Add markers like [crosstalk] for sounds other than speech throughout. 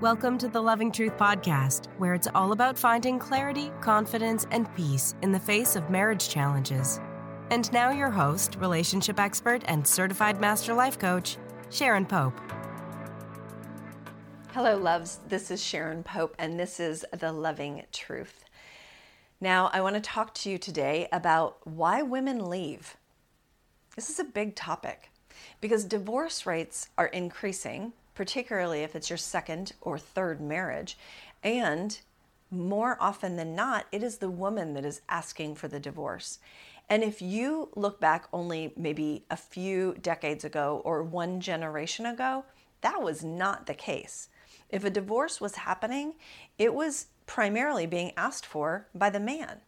Welcome to the Loving Truth Podcast, where it's all about finding clarity, confidence, and peace in the face of marriage challenges. And now, your host, relationship expert, and certified master life coach, Sharon Pope. Hello, loves. This is Sharon Pope, and this is The Loving Truth. Now, I want to talk to you today about why women leave. This is a big topic because divorce rates are increasing particularly if it's your second or third marriage. And more often than not, it is the woman that is asking for the divorce. And if you look back only maybe a few decades ago or one generation ago, that was not the case. If a divorce was happening, it was primarily being asked for by the man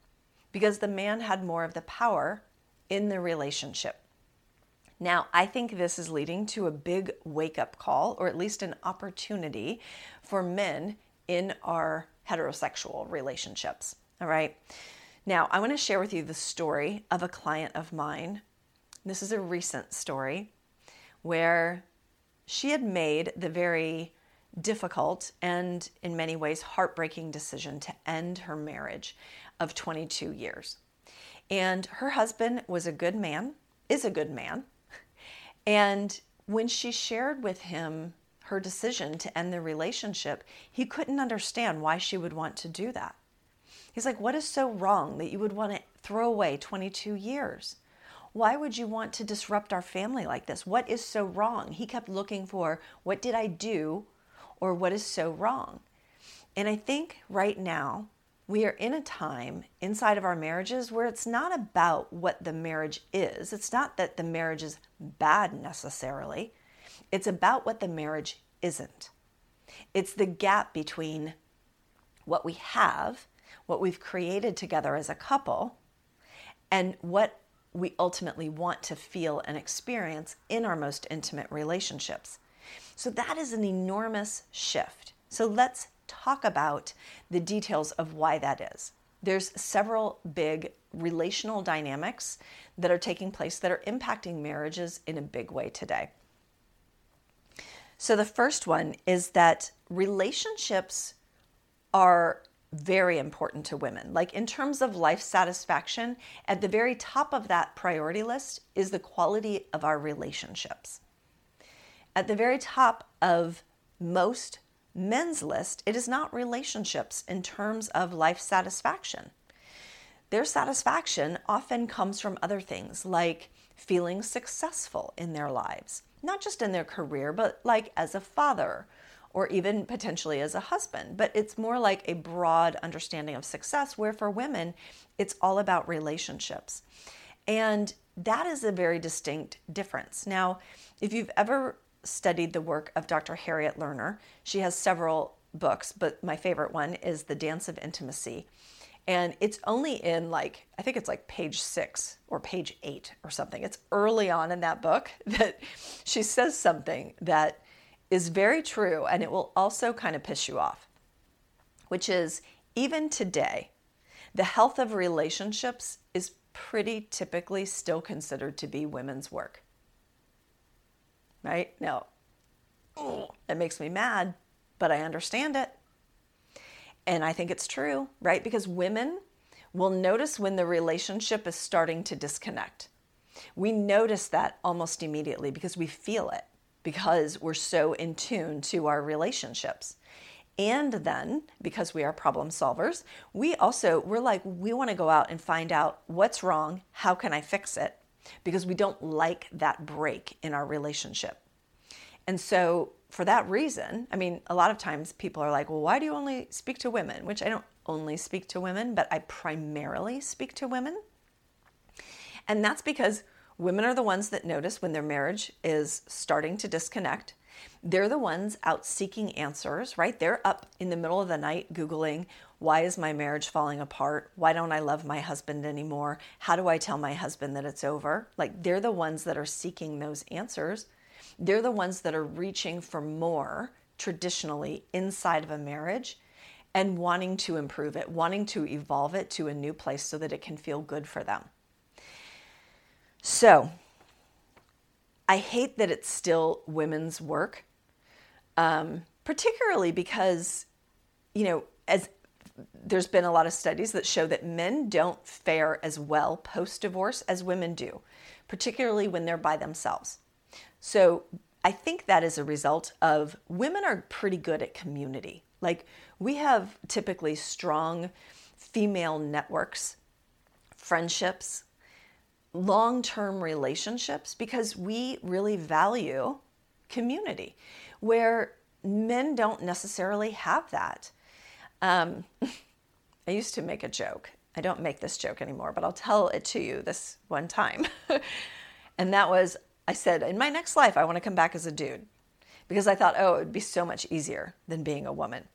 because the man had more of the power in the relationship. Now, I think this is leading to a big wake up call, or at least an opportunity for men in our heterosexual relationships. All right. Now, I want to share with you the story of a client of mine. This is a recent story where she had made the very difficult and, in many ways, heartbreaking decision to end her marriage of 22 years. And her husband was a good man, is a good man, and when she shared with him her decision to end the relationship, he couldn't understand why she would want to do that. He's like, What is so wrong that you would want to throw away 22 years? Why would you want to disrupt our family like this? What is so wrong? He kept looking for what did I do or what is so wrong? And I think right now we are in a time inside of our marriages where it's not about what the marriage is. It's not that the marriage is bad necessarily. It's about what the marriage isn't. It's the gap between what we have, what we've created together as a couple, and what we ultimately want to feel and experience in our most intimate relationships. So that is an enormous shift. So let's talk about the details of why that is. There's several big relational dynamics that are taking place that are impacting marriages in a big way today. So, the first one is that relationships are very important to women. Like, in terms of life satisfaction, at the very top of that priority list is the quality of our relationships. At the very top of most men's list, it is not relationships in terms of life satisfaction. Their satisfaction often comes from other things like feeling successful in their lives, not just in their career, but like as a father or even potentially as a husband. But it's more like a broad understanding of success, where for women, it's all about relationships. And that is a very distinct difference. Now, if you've ever studied the work of Dr. Harriet Lerner. She has several books, but my favorite one is The Dance of Intimacy. And it's only in like, I think it's like page six or page eight or something. It's early on in that book [laughs] that she says something that is very true and it will also kind of piss you off, which is even today, the health of relationships is pretty typically still considered to be women's work right? Now, it makes me mad, but I understand it. And I think it's true, right? Because women will notice when the relationship is starting to disconnect. We notice that almost immediately because we feel it, because we're so in tune to our relationships. And then, because we are problem solvers, we also, we're like, we want to go out and find out what's wrong, how can I fix it? Because we don't like that break in our relationship. And so, for that reason, I mean, a lot of times people are like, well, why do you only speak to women? Which I don't only speak to women, but I primarily speak to women. And that's because women are the ones that notice when their marriage is starting to disconnect. They're the ones out seeking answers, right? They're up in the middle of the night Googling, why is my marriage falling apart? Why don't I love my husband anymore? How do I tell my husband that it's over? Like they're the ones that are seeking those answers. They're the ones that are reaching for more traditionally inside of a marriage and wanting to improve it, wanting to evolve it to a new place so that it can feel good for them. So, I hate that it's still women's work. Um, particularly because, you know, as there's been a lot of studies that show that men don't fare as well post divorce as women do, particularly when they're by themselves. So I think that is a result of women are pretty good at community. Like we have typically strong female networks, friendships, long term relationships because we really value community where men don't necessarily have that. Um, [laughs] I used to make a joke. I don't make this joke anymore, but I'll tell it to you this one time. [laughs] and that was I said, in my next life, I want to come back as a dude because I thought, oh, it would be so much easier than being a woman.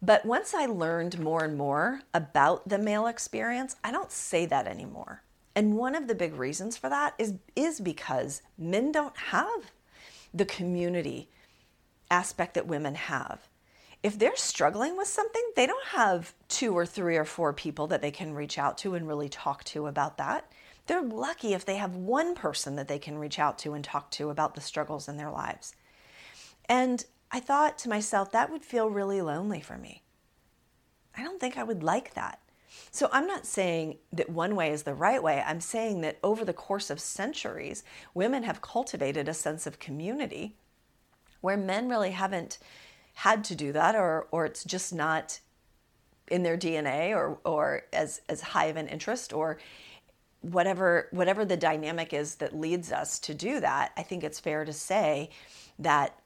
But once I learned more and more about the male experience, I don't say that anymore. And one of the big reasons for that is, is because men don't have the community aspect that women have. If they're struggling with something, they don't have two or three or four people that they can reach out to and really talk to about that. They're lucky if they have one person that they can reach out to and talk to about the struggles in their lives. And I thought to myself, that would feel really lonely for me. I don't think I would like that. So I'm not saying that one way is the right way. I'm saying that over the course of centuries, women have cultivated a sense of community where men really haven't had to do that or or it's just not in their DNA or or as as high of an interest or whatever whatever the dynamic is that leads us to do that, I think it's fair to say that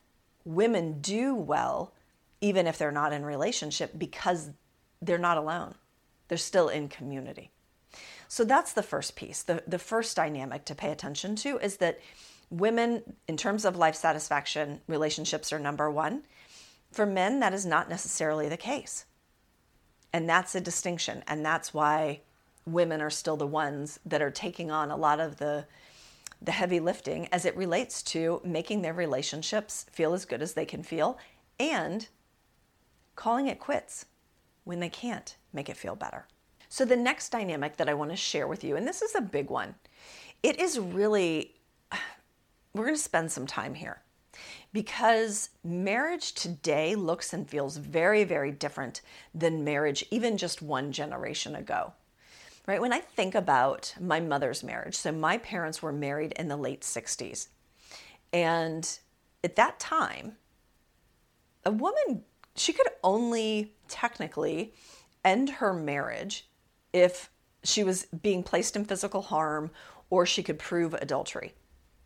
women do well even if they're not in relationship because they're not alone. They're still in community. So that's the first piece. The the first dynamic to pay attention to is that women in terms of life satisfaction, relationships are number 1. For men that is not necessarily the case. And that's a distinction and that's why women are still the ones that are taking on a lot of the the heavy lifting as it relates to making their relationships feel as good as they can feel and calling it quits when they can't make it feel better. So, the next dynamic that I want to share with you, and this is a big one, it is really, [sighs] we're going to spend some time here because marriage today looks and feels very, very different than marriage even just one generation ago right? When I think about my mother's marriage, so my parents were married in the late 60s. And at that time, a woman, she could only technically end her marriage if she was being placed in physical harm or she could prove adultery,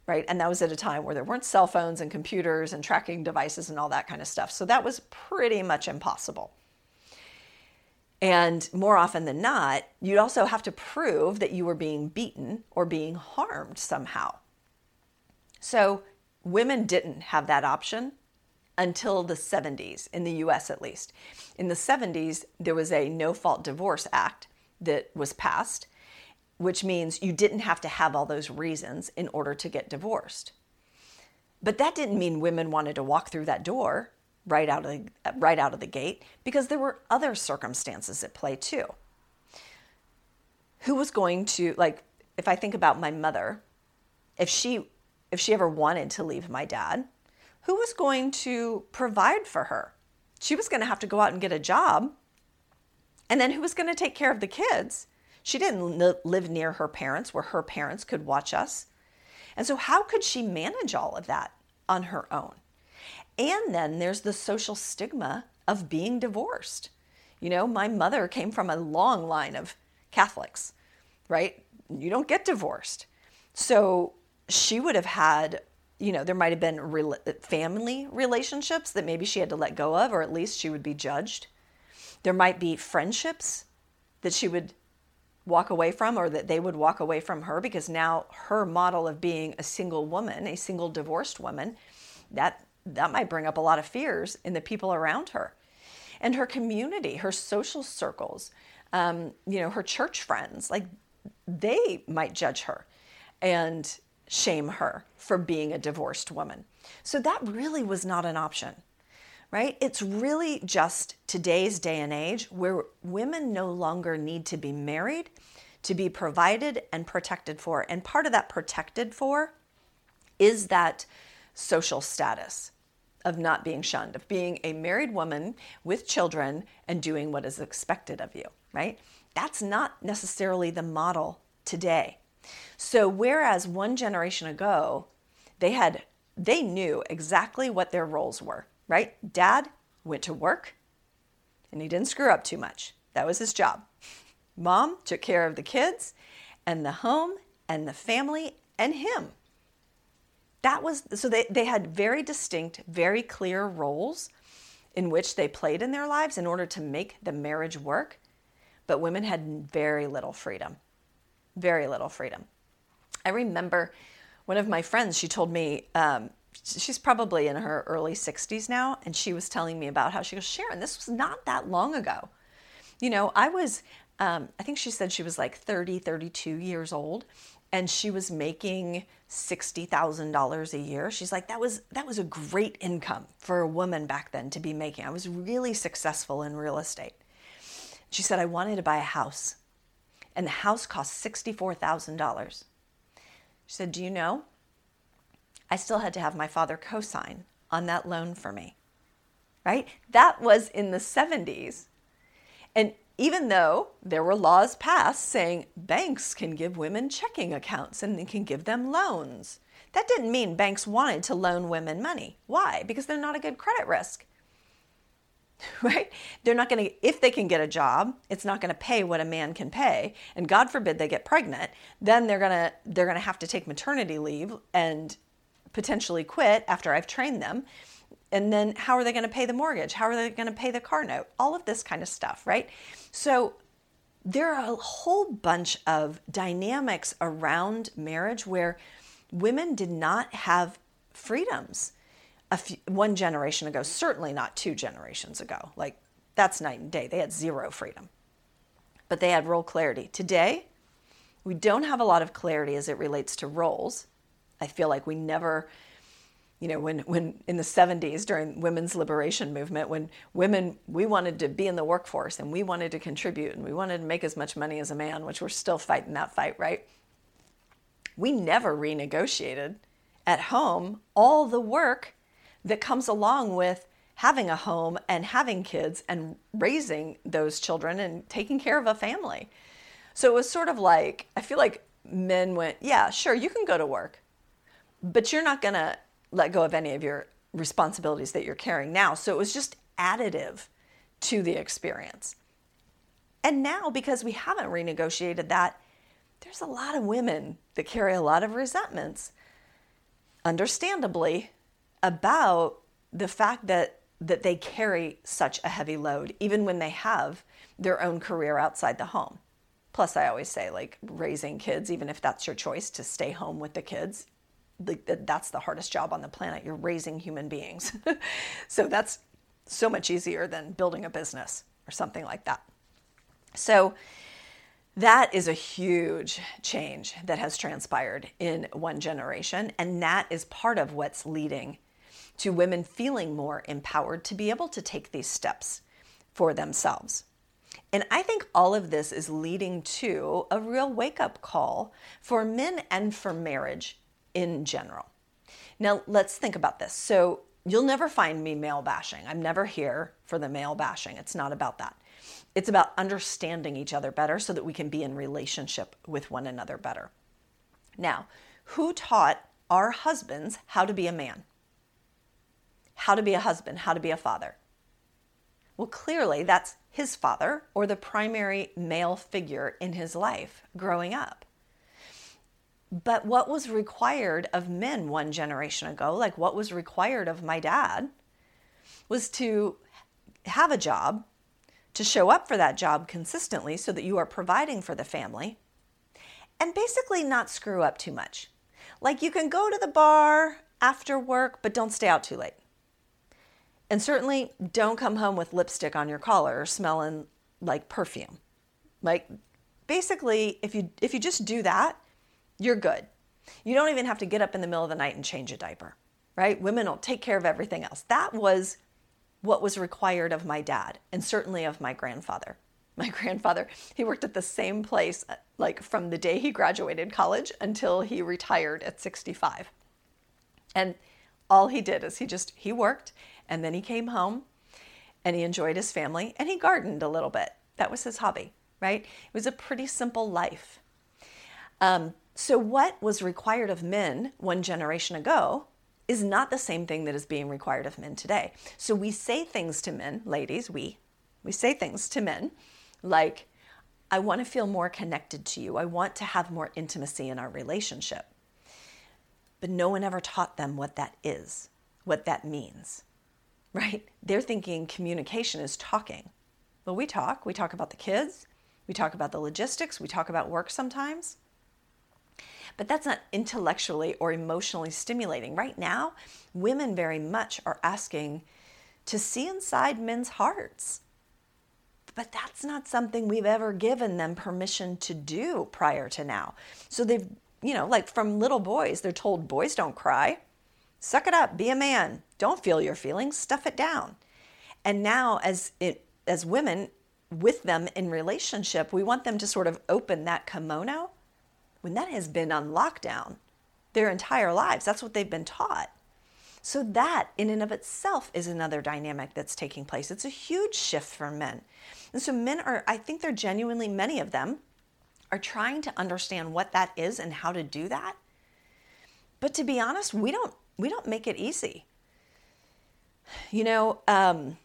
right? And that was at a time where there weren't cell phones and computers and tracking devices and all that kind of stuff. So that was pretty much impossible. And more often than not, you'd also have to prove that you were being beaten or being harmed somehow. So women didn't have that option until the 70s, in the US at least. In the 70s, there was a No Fault Divorce Act that was passed, which means you didn't have to have all those reasons in order to get divorced. But that didn't mean women wanted to walk through that door right out of the, right out of the gate because there were other circumstances at play too. Who was going to like if I think about my mother, if she if she ever wanted to leave my dad, who was going to provide for her? She was going to have to go out and get a job. And then who was going to take care of the kids? She didn't live near her parents where her parents could watch us. And so, how could she manage all of that on her own? And then there's the social stigma of being divorced. You know, my mother came from a long line of Catholics, right? You don't get divorced. So she would have had, you know, there might have been re- uh, family relationships that maybe she had to let go of, or at least she would be judged. There might be friendships that she would walk away from, or that they would walk away from her because now her model of being a single woman, a single divorced woman, that that might bring up a lot of fears in the people around her and her community, her social circles, um, you know, her church friends. Like they might judge her and shame her for being a divorced woman. So that really was not an option, right? It's really just today's day and age where women no longer need to be married to be provided and protected for. And part of that protected for is that social status of not being shunned, of being a married woman with children and doing what is expected of you, right? That's not necessarily the model today. So whereas one generation ago, they had they knew exactly what their roles were, right? Dad went to work and he didn't screw up too much. That was his job. Mom took care of the kids and the home and the family and him. That was so they, they had very distinct, very clear roles in which they played in their lives in order to make the marriage work. But women had very little freedom. Very little freedom. I remember one of my friends, she told me, um, she's probably in her early 60s now, and she was telling me about how she goes, Sharon, this was not that long ago. You know, I was, um, I think she said she was like 30, 32 years old, and she was making $60,000 a year. She's like, that was, that was a great income for a woman back then to be making. I was really successful in real estate. She said, I wanted to buy a house, and the house cost $64,000. She said, Do you know? I still had to have my father co sign on that loan for me. Right? That was in the 70s. And even though there were laws passed saying banks can give women checking accounts and they can give them loans, that didn't mean banks wanted to loan women money. Why? Because they're not a good credit risk. [laughs] right? They're not going to, if they can get a job, it's not going to pay what a man can pay. And God forbid they get pregnant, then they're going to, they're going to have to take maternity leave and potentially quit after I've trained them. And then how are they going to pay the mortgage? How are they going to pay the car note? All of this kind of stuff, right? So there are a whole bunch of dynamics around marriage where women did not have freedoms few, one generation ago, certainly not two generations ago. Like that's night and day. They had zero freedom, but they had role clarity. Today, we don't have a lot of clarity as it relates to roles. I feel like we never, you know, when, when in the 70s during women's liberation movement, when women, we wanted to be in the workforce and we wanted to contribute and we wanted to make as much money as a man, which we're still fighting that fight, right? We never renegotiated at home all the work that comes along with having a home and having kids and raising those children and taking care of a family. So it was sort of like, I feel like men went, yeah, sure, you can go to work, but you're not going to let go of any of your responsibilities that you're carrying now. So it was just additive to the experience. And now, because we haven't renegotiated that, there's a lot of women that carry a lot of resentments, understandably, about the fact that that they carry such a heavy load even when they have their own career outside the home. Plus I always say like raising kids even if that's your choice to stay home with the kids, that's the hardest job on the planet. You're raising human beings. [laughs] so that's so much easier than building a business or something like that. So that is a huge change that has transpired in one generation. And that is part of what's leading to women feeling more empowered to be able to take these steps for themselves. And I think all of this is leading to a real wake up call for men and for marriage in general. Now, let's think about this. So, you'll never find me male bashing. I'm never here for the male bashing. It's not about that. It's about understanding each other better so that we can be in relationship with one another better. Now, who taught our husbands how to be a man? how to be a husband, how to be a father. Well, clearly that's his father or the primary male figure in his life growing up. But what was required of men one generation ago, like what was required of my dad, was to have a job, to show up for that job consistently so that you are providing for the family, and basically not screw up too much. Like you can go to the bar after work, but don't stay out too late. And certainly don't come home with lipstick on your collar or smelling like perfume. Like basically if you if you just do that, you're good. You don't even have to get up in the middle of the night and change a diaper, right? Women will take care of everything else. That was what was required of my dad and certainly of my grandfather. [laughs] My grandfather, he worked at the same place like from the day he graduated college until he retired at 65. And All he did is he just he worked and then he came home and he enjoyed his family and he gardened a little bit. That was his hobby, right? It was a pretty simple life. Um, so, what was required of men one generation ago is not the same thing that is being required of men today. So, we say things to men, ladies, we, we say things to men like, I want to feel more connected to you. I want to have more intimacy in our relationship. But no one ever taught them what that is, what that means, right? They're thinking communication is talking. Well, we talk. We talk about the kids, we talk about the logistics, we talk about work sometimes. But that's not intellectually or emotionally stimulating. Right now, women very much are asking to see inside men's hearts. But that's not something we've ever given them permission to do prior to now. So they've, you know, like from little boys, they're told boys don't cry. Suck it up, be a man. Don't feel your feelings, stuff it down. And now as it as women with them in relationship, we want them to sort of open that kimono when that has been on lockdown their entire lives. That's what they've been taught. So, that in and of itself is another dynamic that's taking place. It's a huge shift for men. And so, men are, I think they're genuinely, many of them are trying to understand what that is and how to do that. But to be honest, we don't, we don't make it easy. You know, um,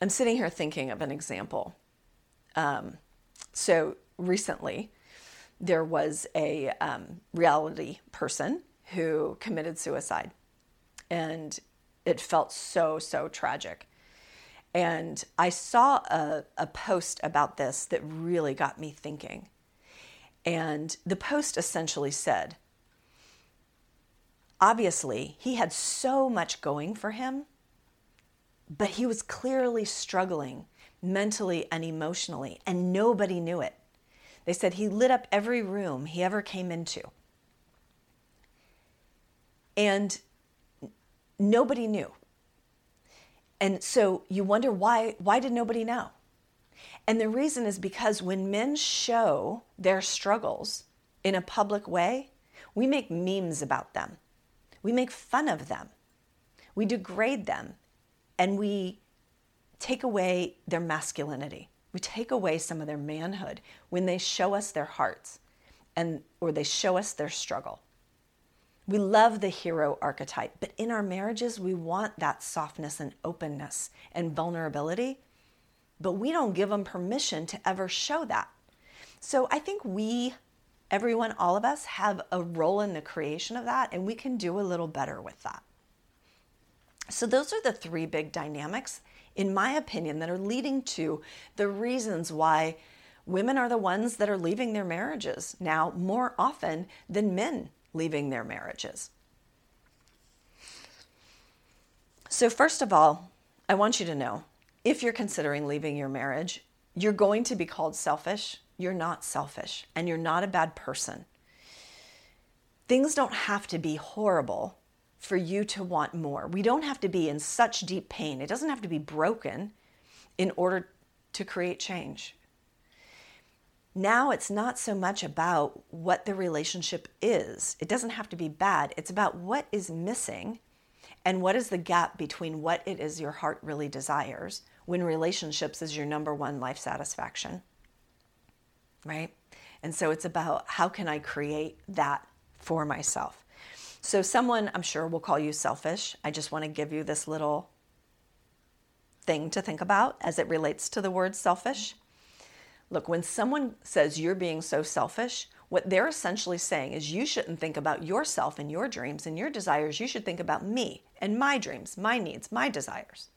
I'm sitting here thinking of an example. Um, so recently, there was a um, reality person who committed suicide. And it felt so, so tragic. And I saw a, a post about this that really got me thinking. And the post essentially said, obviously, he had so much going for him, but he was clearly struggling mentally and emotionally, and nobody knew it. They said he lit up every room he ever came into. And nobody knew. And so you wonder why why did nobody know? And the reason is because when men show their struggles in a public way, we make memes about them. We make fun of them. We degrade them and we take away their masculinity. We take away some of their manhood when they show us their hearts and or they show us their struggle. We love the hero archetype, but in our marriages we want that softness and openness and vulnerability, but we don't give them permission to ever show that. So I think we everyone all of us have a role in the creation of that and we can do a little better with that. So those are the three big dynamics in my opinion, that are leading to the reasons why women are the ones that are leaving their marriages now more often than men leaving their marriages. So, first of all, I want you to know if you're considering leaving your marriage, you're going to be called selfish. You're not selfish, and you're not a bad person. Things don't have to be horrible for you to want more. We don't have to be in such deep pain. It doesn't have to be broken in order to create change. Now it's not so much about what the relationship is. It doesn't have to be bad. It's about what is missing and what is the gap between what it is your heart really desires when relationships is your number one life satisfaction. Right? And so it's about how can I create that for myself? So, someone I'm sure will call you selfish. I just want to give you this little thing to think about as it relates to the word selfish. Look, when someone says you're being so selfish, what they're essentially saying is you shouldn't think about yourself and your dreams and your desires. You should think about me and my dreams, my needs, my desires,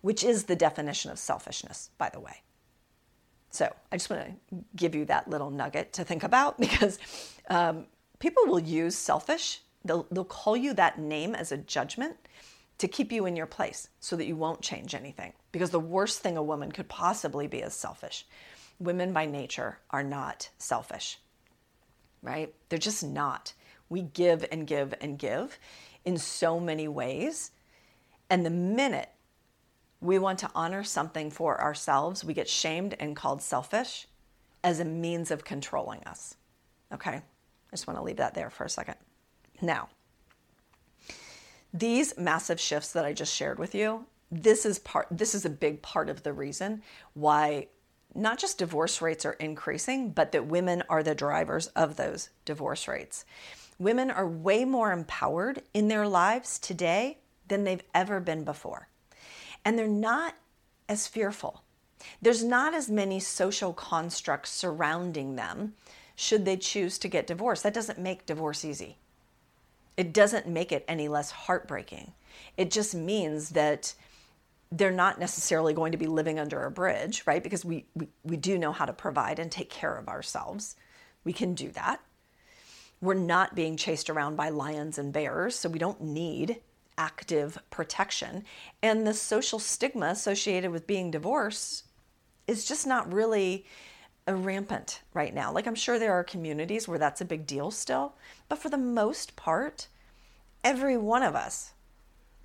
which is the definition of selfishness, by the way. So I just want to give you that little nugget to think about [laughs] because um, people will use selfish, they'll, they'll call you that name as a judgment to keep you in your place so that you won't change anything. Because the worst thing a woman could possibly be is selfish. Women by nature are not selfish, right? They're just not. We give and give and give in so many ways. And the minute we want to honor something for ourselves, we get shamed and called selfish as a means of controlling us. Okay? I just want to leave that there for a second. Now, These massive shifts that I just shared with you, this is part this is a big part of the reason why not just divorce rates are increasing, but that women are the drivers of those divorce rates. Women are way more empowered in their lives today than they've ever been before. And they're not as fearful. There's not as many social constructs surrounding them should they choose to get divorced. That doesn't make divorce easy. It doesn't make it any less heartbreaking. It just means that they're not necessarily going to be living under a bridge, right? Because we, we, we do know how to provide and take care of ourselves. We can do that. We're not being chased around by lions and bears, so we don't need active protection. And the social stigma associated with being divorced is just not really rampant right now. Like, I'm sure there are communities where that's a big deal still, but for the most part, every one of us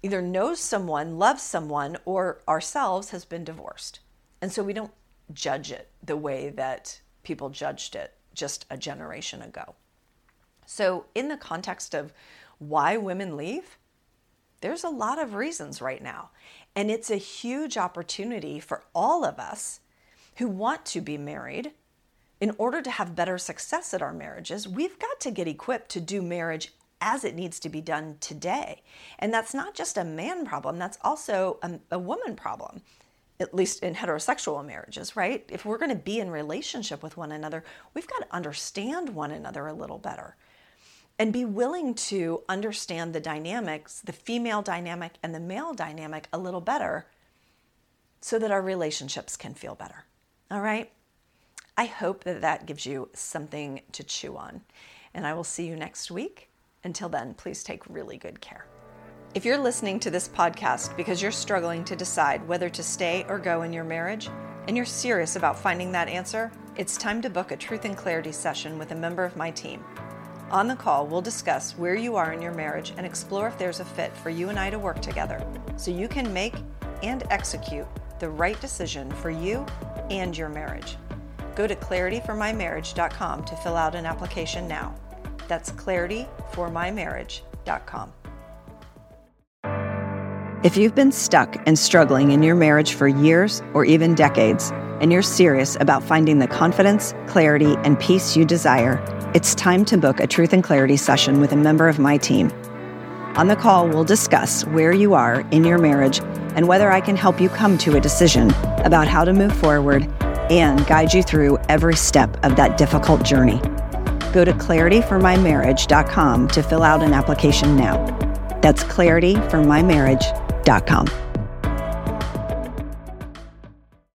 either knows someone, loves someone, or ourselves has been divorced. And so we don't judge it the way that people judged it just a generation ago. So, in the context of why women leave, there's a lot of reasons right now. And it's a huge opportunity for all of us who want to be married. In order to have better success at our marriages, we've got to get equipped to do marriage as it needs to be done today. And that's not just a man problem, that's also a, a woman problem, at least in heterosexual marriages, right? If we're going to be in relationship with one another, we've got to understand one another a little better and be willing to understand the dynamics, the female dynamic and the male dynamic a little better so that our relationships can feel better. All right? I hope that that gives you something to chew on. And I will see you next week. Until then, please take really good care. If you're listening to this podcast because you're struggling to decide whether to stay or go in your marriage, and you're serious about finding that answer, it's time to book a Truth and Clarity session with a member of my team. On the call, we'll discuss where you are in your marriage and explore if there's a fit for you and I to work together so you can make and execute the right decision for you and your marriage. Go to clarityformymarriage.com to fill out an application now. That's clarityformymarriage.com. If you've been stuck and struggling in your marriage for years or even decades, and you're serious about finding the confidence, clarity, and peace you desire, it's time to book a Truth and Clarity session with a member of my team. On the call, we'll discuss where you are in your marriage and whether I can help you come to a decision about how to move forward and guide you through every step of that difficult journey go to clarityformymarriage.com to fill out an application now. That's clarityformymarriage.com.